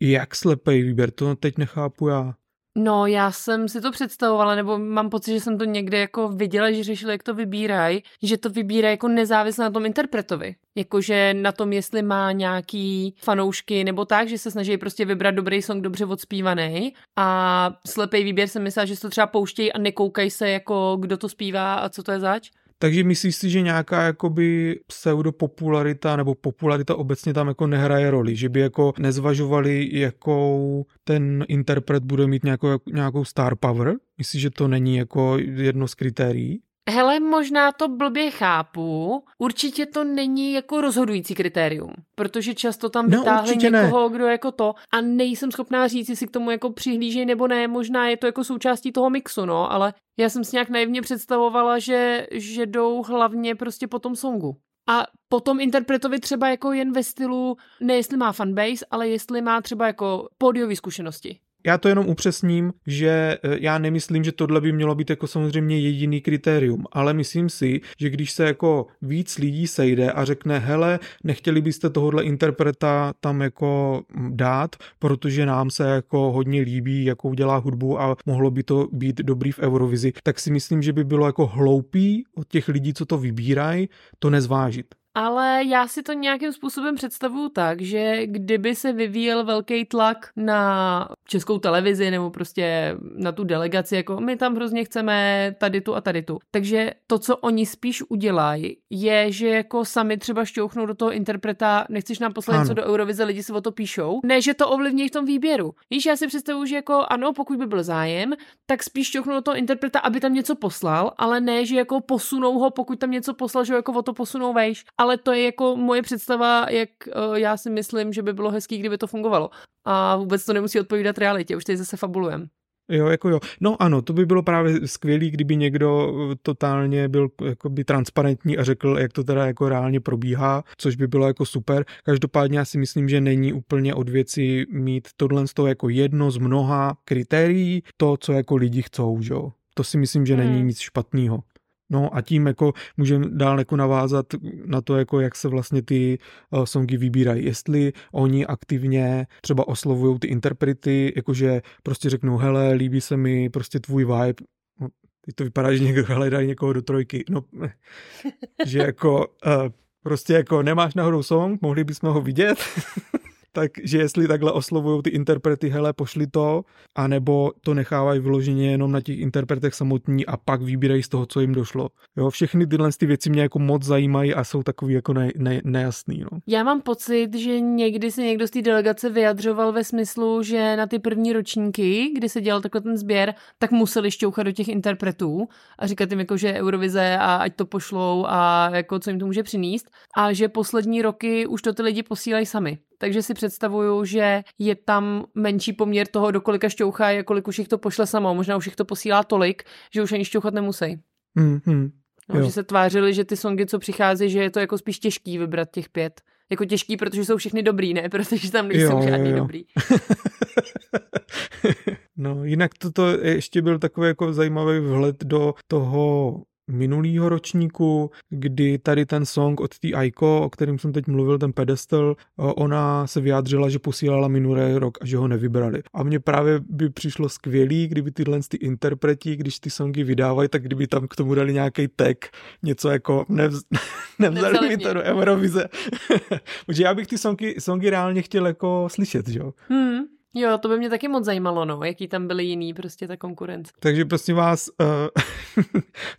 Speaker 2: Jak slepý výběr? To teď nechápu já.
Speaker 1: No, já jsem si to představovala, nebo mám pocit, že jsem to někde jako viděla, že řešili, jak to vybírají, že to vybírají jako nezávisle na tom interpretovi. Jakože na tom, jestli má nějaký fanoušky nebo tak, že se snaží prostě vybrat dobrý song dobře odspívaný. A slepý výběr jsem myslela, že se to třeba pouštějí a nekoukají se, jako kdo to zpívá a co to je zač.
Speaker 2: Takže myslíš si, že nějaká jakoby pseudopopularita nebo popularita obecně tam jako nehraje roli, že by jako nezvažovali, jakou ten interpret bude mít nějakou, nějakou star power? Myslíš, že to není jako jedno z kritérií?
Speaker 1: Hele, možná to blbě chápu. Určitě to není jako rozhodující kritérium, protože často tam vytáhli no, někoho, ne. kdo jako to a nejsem schopná říct, jestli k tomu jako přihlíží nebo ne. Možná je to jako součástí toho mixu, no, ale já jsem si nějak naivně představovala, že, že jdou hlavně prostě po tom songu. A potom interpretovi třeba jako jen ve stylu, ne jestli má fanbase, ale jestli má třeba jako pódiové zkušenosti.
Speaker 2: Já to jenom upřesním, že e, já nemyslím, že tohle by mělo být jako samozřejmě jediný kritérium, ale myslím si, že když se jako víc lidí sejde a řekne, hele, nechtěli byste tohohle interpreta tam jako dát, protože nám se jako hodně líbí, jakou dělá hudbu a mohlo by to být dobrý v Eurovizi, tak si myslím, že by bylo jako hloupý od těch lidí, co to vybírají, to nezvážit.
Speaker 1: Ale já si to nějakým způsobem představuju tak, že kdyby se vyvíjel velký tlak na českou televizi nebo prostě na tu delegaci, jako my tam hrozně chceme tady tu a tady tu. Takže to, co oni spíš udělají, je, že jako sami třeba šťouchnou do toho interpreta, nechceš nám poslat něco do Eurovize, lidi si o to píšou. Ne, že to ovlivní v tom výběru. Víš, já si představuju, že jako ano, pokud by byl zájem, tak spíš šťouchnou do toho interpreta, aby tam něco poslal, ale ne, že jako posunou ho, pokud tam něco poslal, že jako o to posunou vejš ale to je jako moje představa, jak uh, já si myslím, že by bylo hezký, kdyby to fungovalo. A vůbec to nemusí odpovídat realitě, už teď zase fabulujem.
Speaker 2: Jo, jako jo. No ano, to by bylo právě skvělý, kdyby někdo eh, totálně byl jakoby transparentní a řekl, jak to teda jako reálně probíhá, což by bylo jako super. Každopádně já si myslím, že není úplně od věci mít tohle z toho jako jedno z mnoha kritérií, to, co jako lidi chcou, že jo. To si myslím, že není hmm. nic špatného. No a tím jako můžeme dál jako navázat na to, jako jak se vlastně ty uh, songy vybírají. Jestli oni aktivně třeba oslovují ty interprety, jakože prostě řeknou, hele, líbí se mi prostě tvůj vibe, no, teď to vypadá, že někdo hledá někoho do trojky, no, [laughs] že jako uh, prostě jako nemáš náhodou song, mohli bychom ho vidět, [laughs] takže jestli takhle oslovují ty interprety, hele, pošli to, anebo to nechávají vyloženě jenom na těch interpretech samotní a pak vybírají z toho, co jim došlo. Jo, všechny tyhle ty věci mě jako moc zajímají a jsou takový jako ne, ne, nejasný. No.
Speaker 1: Já mám pocit, že někdy se někdo z té delegace vyjadřoval ve smyslu, že na ty první ročníky, kdy se dělal takhle ten sběr, tak museli šťouchat do těch interpretů a říkat jim jako, že Eurovize a ať to pošlou a jako co jim to může přinést a že poslední roky už to ty lidi posílají sami takže si představuju, že je tam menší poměr toho, do kolika šťouchá je, kolik už jich to pošle samo. Možná už jich to posílá tolik, že už ani šťouchat nemusí.
Speaker 2: Mm-hmm.
Speaker 1: No, že se tvářili, že ty songy, co přichází, že je to jako spíš těžký vybrat těch pět. Jako těžký, protože jsou všechny dobrý, ne? [laughs] Protože tam nejsou jo, žádný jo, jo. dobrý. [laughs]
Speaker 2: no, jinak toto ještě byl takový jako zajímavý vhled do toho minulýho ročníku, kdy tady ten song od té Aiko, o kterém jsem teď mluvil, ten pedestal, ona se vyjádřila, že posílala minulý rok a že ho nevybrali. A mně právě by přišlo skvělý, kdyby tyhle ty interpreti, když ty songy vydávají, tak kdyby tam k tomu dali nějaký tag, něco jako nevz, nevzali, [laughs] nevzali mi to do Eurovize. [laughs] Protože já bych ty songy, songy reálně chtěl jako slyšet, že jo?
Speaker 1: Hmm. Jo, to by mě taky moc zajímalo, no, jaký tam byly jiný, prostě ta konkurence.
Speaker 2: Takže prosím vás, uh,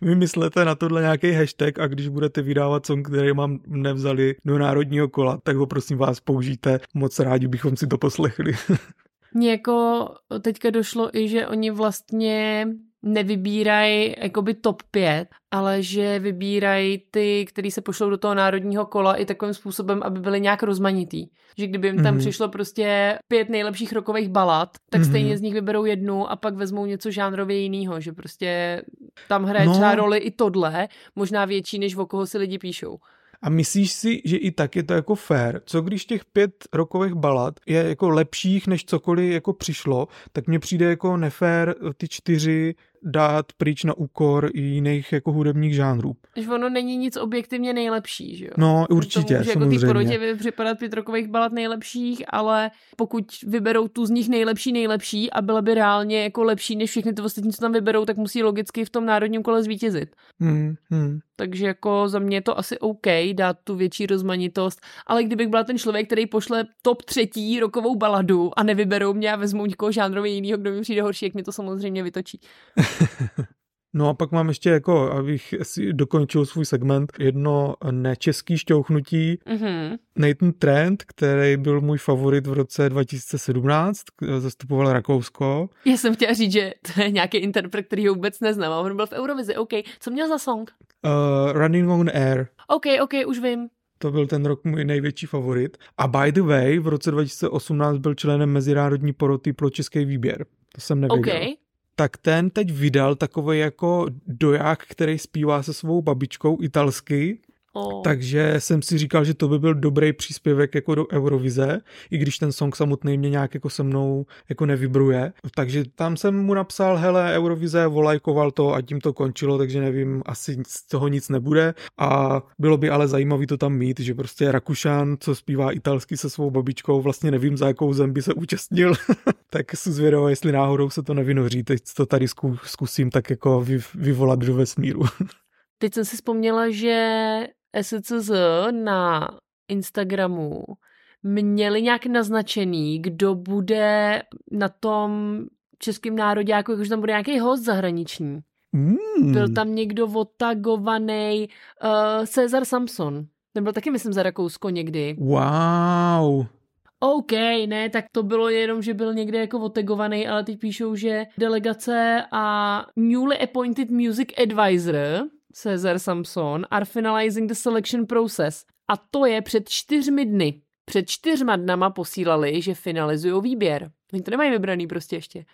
Speaker 2: [laughs] vymyslete na tohle nějaký hashtag a když budete vydávat song, který mám nevzali do národního kola, tak ho prosím vás použijte. Moc rádi bychom si to poslechli. [laughs]
Speaker 1: Mně jako teďka došlo i, že oni vlastně nevybírají jakoby top 5, ale že vybírají ty, který se pošlou do toho národního kola i takovým způsobem, aby byly nějak rozmanitý. Že kdyby jim tam mm-hmm. přišlo prostě pět nejlepších rokových balad, tak mm-hmm. stejně z nich vyberou jednu a pak vezmou něco žánrově jiného, že prostě tam hraje no. třeba roli i tohle, možná větší, než o koho si lidi píšou.
Speaker 2: A myslíš si, že i tak je to jako fair? Co když těch pět rokových balad je jako lepších, než cokoliv jako přišlo, tak mně přijde jako nefér ty čtyři dát pryč na úkor i jiných jako hudebních žánrů.
Speaker 1: Že ono není nic objektivně nejlepší, že jo?
Speaker 2: No, určitě,
Speaker 1: to může
Speaker 2: samozřejmě.
Speaker 1: jako ty porotě připadat pět rokových balad nejlepších, ale pokud vyberou tu z nich nejlepší, nejlepší a byla by reálně jako lepší než všechny ty ostatní, co tam vyberou, tak musí logicky v tom národním kole zvítězit.
Speaker 2: Hmm, hmm.
Speaker 1: Takže jako za mě je to asi OK dát tu větší rozmanitost, ale kdybych byla ten člověk, který pošle top třetí rokovou baladu a nevyberou mě a vezmou někoho žánrově jinýho, kdo mi přijde horší, jak mě to samozřejmě vytočí. [laughs]
Speaker 2: No a pak mám ještě jako, abych si dokončil svůj segment, jedno nečeský šťouchnutí.
Speaker 1: Mm-hmm.
Speaker 2: Nathan Trent, který byl můj favorit v roce 2017, zastupoval Rakousko.
Speaker 1: Já jsem chtěla říct, že to je nějaký interpret, který ho vůbec neznám. A on byl v Eurovizi, OK. Co měl za song?
Speaker 2: Uh, Running on Air.
Speaker 1: OK, OK, už vím.
Speaker 2: To byl ten rok můj největší favorit. A by the way, v roce 2018 byl členem mezinárodní poroty pro český výběr. To jsem nevěděl.
Speaker 1: OK.
Speaker 2: Tak ten teď vydal takový jako doják, který zpívá se svou babičkou italsky.
Speaker 1: Oh.
Speaker 2: Takže jsem si říkal, že to by byl dobrý příspěvek jako do Eurovize, i když ten song samotný mě nějak jako se mnou jako nevybruje. Takže tam jsem mu napsal, hele, Eurovize, volajkoval to a tím to končilo, takže nevím, asi z toho nic nebude. A bylo by ale zajímavé to tam mít, že prostě Rakušan, co zpívá italsky se svou babičkou, vlastně nevím, za jakou zem by se účastnil. [laughs] tak jsem zvědavý, jestli náhodou se to nevynoří. Teď to tady zkusím tak jako vy, vyvolat do vesmíru. [laughs]
Speaker 1: Teď jsem si vzpomněla, že SCZ na Instagramu měli nějak naznačený, kdo bude na tom českém národě, jako že tam bude nějaký host zahraniční.
Speaker 2: Mm.
Speaker 1: Byl tam někdo otagovaný uh, Cezar Samson. Ten byl taky, myslím, za Rakousko někdy.
Speaker 2: Wow.
Speaker 1: OK, ne, tak to bylo jenom, že byl někde jako otagovaný, ale teď píšou, že delegace a newly appointed music advisor Cezar Samson are finalizing the selection process. A to je před čtyřmi dny. Před čtyřma dnama posílali, že finalizují výběr. Oni to nemají vybraný prostě ještě.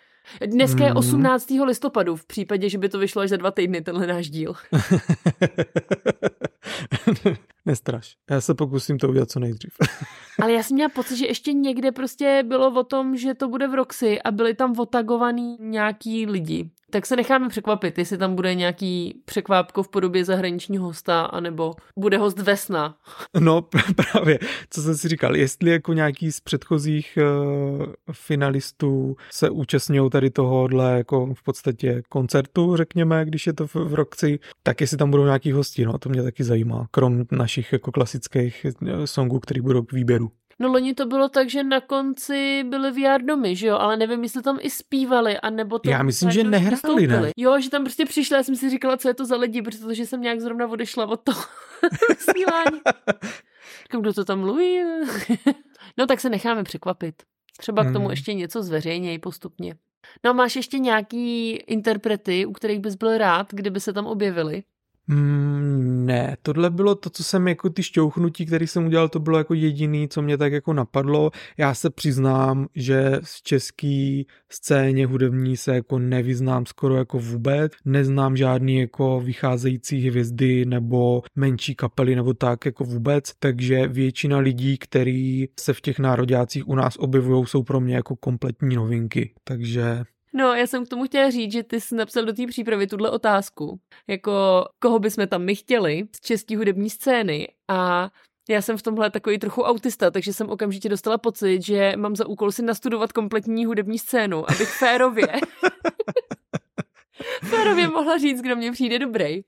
Speaker 1: Dneska je 18. listopadu, v případě, že by to vyšlo až za dva týdny, tenhle náš díl. [laughs] [laughs]
Speaker 2: Nestraš. Já se pokusím to udělat co nejdřív. [laughs]
Speaker 1: Ale já jsem měla pocit, že ještě někde prostě bylo o tom, že to bude v Roxy a byli tam otagovaný nějaký lidi. Tak se necháme překvapit, jestli tam bude nějaký překvápko v podobě zahraničního hosta, anebo bude host Vesna. [laughs]
Speaker 2: No právě, co jsem si říkal, jestli jako nějaký z předchozích uh, finalistů se účastňují tady tohohle jako v podstatě koncertu, řekněme, když je to v, v Roxy, tak jestli tam budou nějaký hosti, no to mě taky zajímá, krom našich jako klasických songů, který budou k výběru.
Speaker 1: No loni to bylo tak, že na konci byly VR domy, že jo, ale nevím, jestli tam i zpívali, anebo to
Speaker 2: Já myslím, že nehráli, ne?
Speaker 1: Jo, že tam prostě přišla, já jsem si říkala, co je to za lidi, protože jsem nějak zrovna odešla od toho [laughs] vysílání. Kdo to tam mluví? [laughs] no tak se necháme překvapit. Třeba k tomu
Speaker 2: Hmm.
Speaker 1: ještě něco zveřejněj postupně. No a máš ještě nějaký interprety, u kterých bys byl rád, kdyby se tam objevili?
Speaker 2: Mm, ne, tohle bylo to, co jsem jako ty šťouchnutí, který jsem udělal, to bylo jako jediný, co mě tak jako napadlo. Já se přiznám, že z český scéně hudební se jako nevyznám skoro jako vůbec. Neznám žádný jako vycházející hvězdy nebo menší kapely nebo tak jako vůbec, takže většina lidí, který se v těch nároďácích u nás objevují, jsou pro mě jako kompletní novinky. Takže
Speaker 1: No, já jsem k tomu chtěla říct, že ty jsi napsal do té přípravy tuhle otázku. Jako, koho bychom tam my chtěli z české hudební scény a já jsem v tomhle takový trochu autista, takže jsem okamžitě dostala pocit, že mám za úkol si nastudovat kompletní hudební scénu, abych férově [laughs] férově mohla říct, kdo mě přijde dobrý.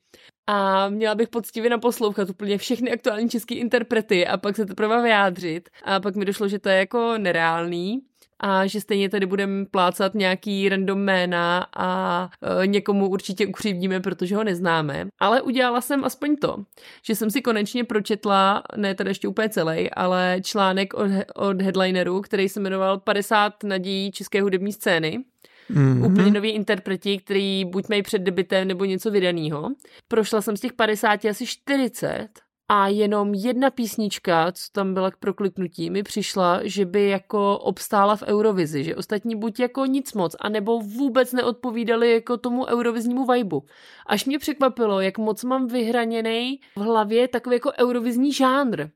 Speaker 1: A měla bych poctivě naposlouchat úplně všechny aktuální české interprety a pak se teprve vyjádřit. A pak mi došlo, že to je jako nereálný a že stejně tady budeme plácat nějaký random jména a e, někomu určitě ukřivdíme, protože ho neznáme. Ale udělala jsem aspoň to, že jsem si konečně pročetla, ne tady ještě úplně celý, ale článek od, od headlineru, který se jmenoval 50 nadějí české hudební scény.
Speaker 2: mm-hmm.
Speaker 1: Úplně noví interpreti, který buď mají před debitem nebo něco vydaného. Prošla jsem z těch 50 asi 40 a jenom jedna písnička, co tam byla k prokliknutí, mi přišla, že by jako obstála v Eurovizi, že ostatní buď jako nic moc, anebo vůbec neodpovídali jako tomu euroviznímu vibu. Až mě překvapilo, jak moc mám vyhraněný v hlavě takový jako eurovizní žánr.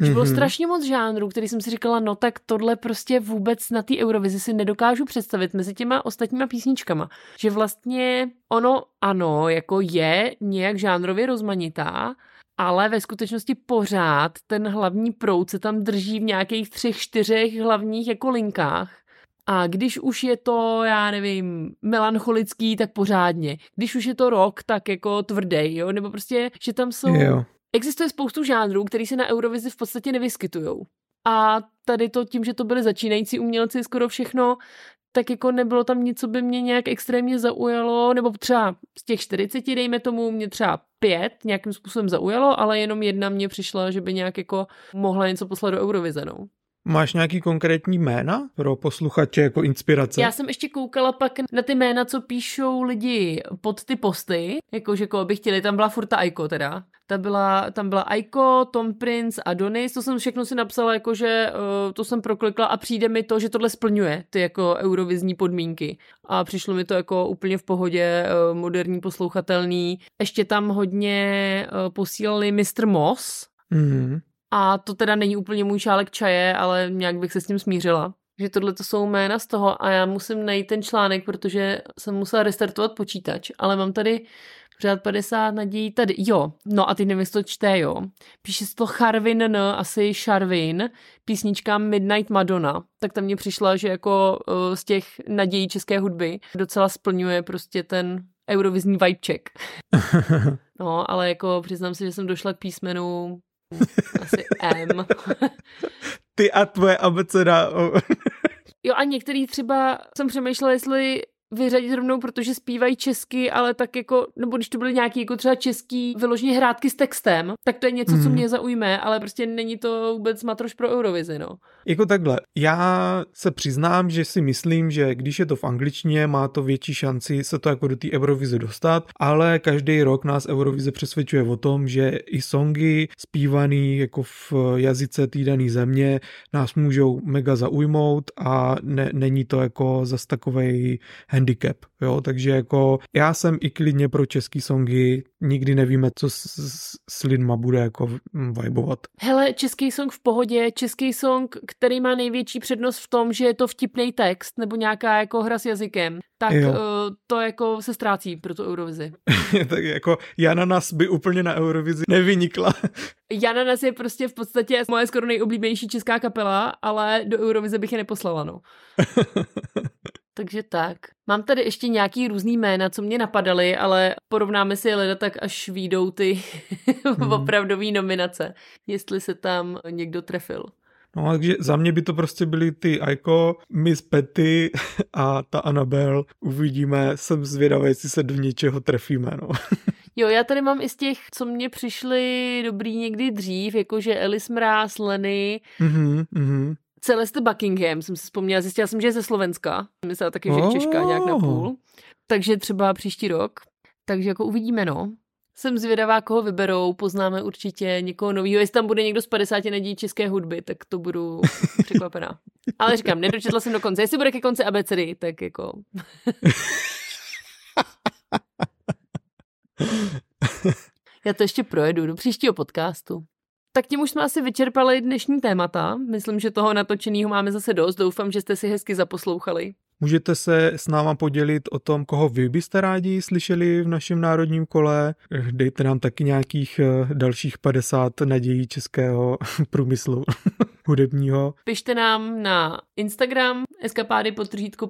Speaker 1: Že bylo mm-hmm. strašně moc žánrů, který jsem si říkala, no tak tohle prostě vůbec na té Eurovizi si nedokážu představit mezi těma ostatníma písničkama. Že vlastně ono ano, jako je nějak žánrově rozmanitá, ale ve skutečnosti pořád ten hlavní proud se tam drží v nějakých třech, čtyřech hlavních jako linkách. A když už je to, já nevím, melancholický, tak pořádně. Když už je to rok, tak jako tvrdý, jo? Nebo prostě, že tam jsou... Jo. Existuje spoustu žánrů, který se na Eurovizi v podstatě nevyskytujou. A tady to tím, že to byly začínající umělci skoro všechno, tak jako nebylo tam nic, co by mě nějak extrémně zaujalo, nebo třeba z těch 40, dejme tomu, mě třeba pět nějakým způsobem zaujalo, ale jenom jedna mě přišla, že by nějak jako mohla něco poslat do Eurovize, no.
Speaker 2: Máš nějaký konkrétní jména pro posluchače jako inspirace?
Speaker 1: Já jsem ještě koukala pak na ty jména, co píšou lidi pod ty posty, jakože koho by chtěli, tam byla furta Aiko teda. Ta byla, tam byla Aiko, Tom Prince a Donis, to jsem všechno si napsala, jakože uh, to jsem proklikla a přijde mi to, že tohle splňuje ty jako eurovizní podmínky. A přišlo mi to jako úplně v pohodě, uh, moderní, poslouchatelný. Ještě tam hodně uh, posílali Mr. Moss, mm-hmm a to teda není úplně můj šálek čaje, ale nějak bych se s tím smířila. Že tohle to jsou jména z toho a já musím najít ten článek, protože jsem musela restartovat počítač, ale mám tady před 50 nadějí tady. Jo, no a ty nevím, to čte, jo. Píše se to Charvin N, asi Charvin, písnička Midnight Madonna. Tak tam mě přišla, že jako uh, z těch nadějí české hudby docela splňuje prostě ten eurovizní vibe check. [laughs] no, ale jako přiznám se, že jsem došla k písmenu asi M.
Speaker 2: Ty a tvoje abeceda.
Speaker 1: jo a některý třeba jsem přemýšlela, jestli vyřadit rovnou, protože zpívají česky, ale tak jako, nebo když to byly nějaký jako třeba český vyloženě hrátky s textem, tak to je něco, hmm. co mě zaujme, ale prostě není to vůbec matroš pro Eurovizi, no.
Speaker 2: Jako takhle, já se přiznám, že si myslím, že když je to v angličtině, má to větší šanci se to jako do té Eurovize dostat, ale každý rok nás Eurovize přesvědčuje o tom, že i songy zpívaný jako v jazyce té dané země nás můžou mega zaujmout a ne, není to jako zas takovej handicap, jo, takže jako já jsem i klidně pro český songy, nikdy nevíme, co s, s, s lidma bude jako vibovat.
Speaker 1: Hele, český song v pohodě, český song, který má největší přednost v tom, že je to vtipný text nebo nějaká jako hra s jazykem, tak uh, to jako se ztrácí pro tu Eurovizi. [laughs]
Speaker 2: tak jako Jana Nas by úplně na Eurovizi nevynikla. [laughs]
Speaker 1: Jana Nas je prostě v podstatě moje skoro nejoblíbenější česká kapela, ale do Eurovize bych je neposlala, no. [laughs] Takže tak. Mám tady ještě nějaký různý jména, co mě napadaly, ale porovnáme si je leda tak, až výjdou ty [laughs] hmm. opravdové nominace, jestli se tam někdo trefil.
Speaker 2: No takže za mě by to prostě byly ty Aiko, Miss Petty [laughs] a ta Annabelle. Uvidíme, jsem zvědavý, jestli se do něčeho trefíme, no. [laughs]
Speaker 1: Jo, já tady mám i z těch, co mě přišly dobrý někdy dřív, jakože Alice Mráz, Lenny, mm-hmm, mm-hmm. Celeste Buckingham, jsem si vzpomněla, zjistila jsem, že je ze Slovenska. Myslela taky, že je Češka nějak na půl. Takže třeba příští rok. Takže jako uvidíme, no. Jsem zvědavá, koho vyberou, poznáme určitě někoho nového. Jestli tam bude někdo z 50 nadějí české hudby, tak to budu [laughs] překvapená. Ale říkám, nedočetla jsem do konce. Jestli bude ke konci abecedy, tak jako... [laughs] Já to ještě projedu do příštího podcastu. Tak tím už jsme asi vyčerpali dnešní témata. Myslím, že toho natočeného máme zase dost. Doufám, že jste si hezky zaposlouchali.
Speaker 2: Můžete se s náma podělit o tom, koho vy byste rádi slyšeli v našem národním kole. Dejte nám taky nějakých eh, dalších 50 nadějí českého [laughs] průmyslu [laughs] hudebního.
Speaker 1: Pište nám na Instagram eskapády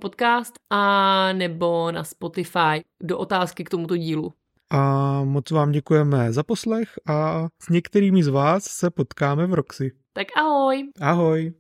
Speaker 1: podcast a nebo na Spotify do otázky k tomuto dílu
Speaker 2: a moc vám děkujeme za poslech a s některými z vás se potkáme v Roxy.
Speaker 1: Tak ahoj.
Speaker 2: Ahoj.